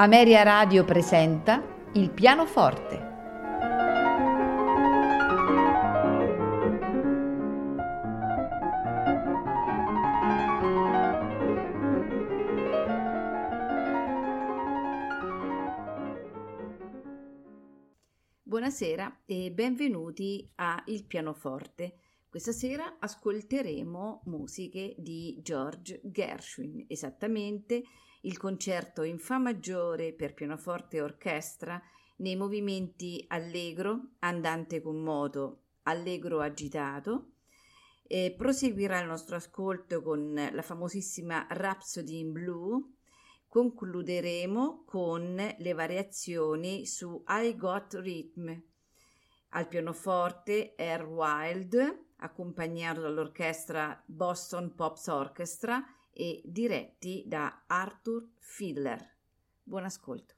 Ameria Radio presenta Il pianoforte. Buonasera e benvenuti a Il pianoforte. Questa sera ascolteremo musiche di George Gershwin, esattamente il concerto in Fa maggiore per pianoforte e orchestra nei movimenti allegro, andante con moto, allegro agitato. E proseguirà il nostro ascolto con la famosissima Rhapsody in Blue. Concluderemo con le variazioni su I Got Rhythm. Al pianoforte Air Wild, accompagnato dall'orchestra Boston Pops Orchestra e diretti da Arthur Fiedler. Buon ascolto.